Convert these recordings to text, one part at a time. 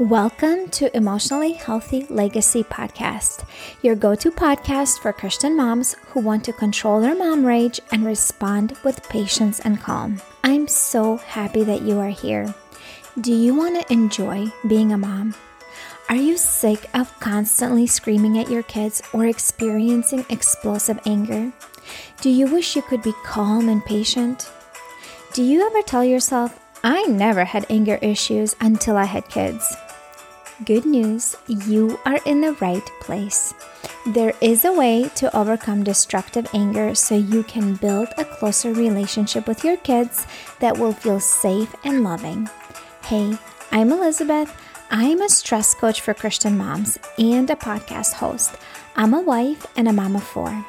Welcome to Emotionally Healthy Legacy Podcast, your go to podcast for Christian moms who want to control their mom rage and respond with patience and calm. I'm so happy that you are here. Do you want to enjoy being a mom? Are you sick of constantly screaming at your kids or experiencing explosive anger? Do you wish you could be calm and patient? Do you ever tell yourself, I never had anger issues until I had kids? Good news, you are in the right place. There is a way to overcome destructive anger so you can build a closer relationship with your kids that will feel safe and loving. Hey, I'm Elizabeth. I'm a stress coach for Christian moms and a podcast host. I'm a wife and a mom of four.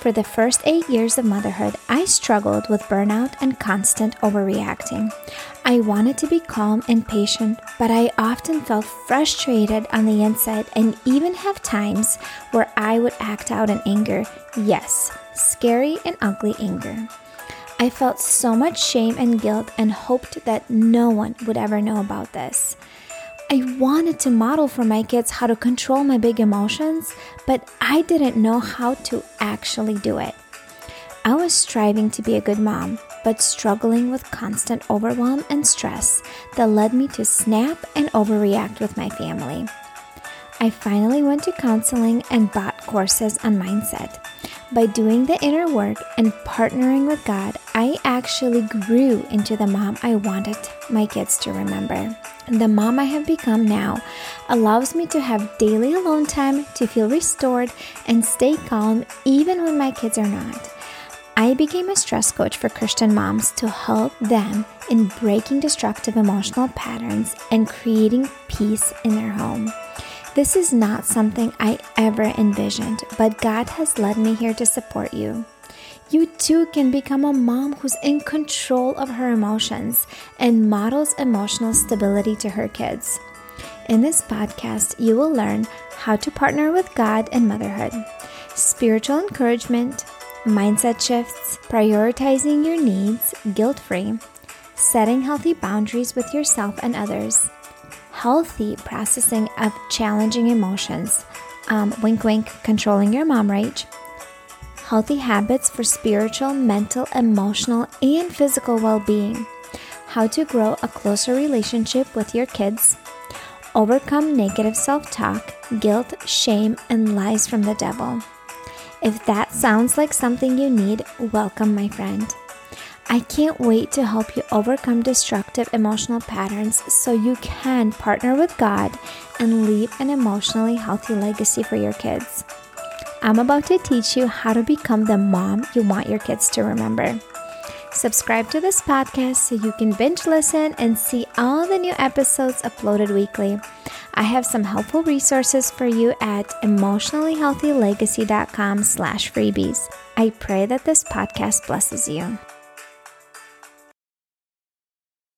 For the first eight years of motherhood, I struggled with burnout and constant overreacting. I wanted to be calm and patient, but I often felt frustrated on the inside and even have times where I would act out in anger. Yes, scary and ugly anger. I felt so much shame and guilt and hoped that no one would ever know about this. I wanted to model for my kids how to control my big emotions, but I didn't know how to actually do it. I was striving to be a good mom, but struggling with constant overwhelm and stress that led me to snap and overreact with my family. I finally went to counseling and bought courses on mindset. By doing the inner work and partnering with God, I actually grew into the mom I wanted my kids to remember. The mom I have become now allows me to have daily alone time to feel restored and stay calm even when my kids are not. I became a stress coach for Christian moms to help them in breaking destructive emotional patterns and creating peace in their home. This is not something I ever envisioned, but God has led me here to support you. You too can become a mom who's in control of her emotions and models emotional stability to her kids. In this podcast, you will learn how to partner with God and motherhood, spiritual encouragement, mindset shifts, prioritizing your needs guilt free, setting healthy boundaries with yourself and others healthy processing of challenging emotions. Um, wink, wink, controlling your mom rage. Healthy habits for spiritual, mental, emotional, and physical well being. How to grow a closer relationship with your kids. Overcome negative self talk, guilt, shame, and lies from the devil. If that sounds like something you need, welcome, my friend. I can't wait to help you overcome destructive emotional patterns so you can partner with God and leave an emotionally healthy legacy for your kids. I'm about to teach you how to become the mom you want your kids to remember. Subscribe to this podcast so you can binge listen and see all the new episodes uploaded weekly. I have some helpful resources for you at emotionallyhealthylegacy.com slash freebies. I pray that this podcast blesses you.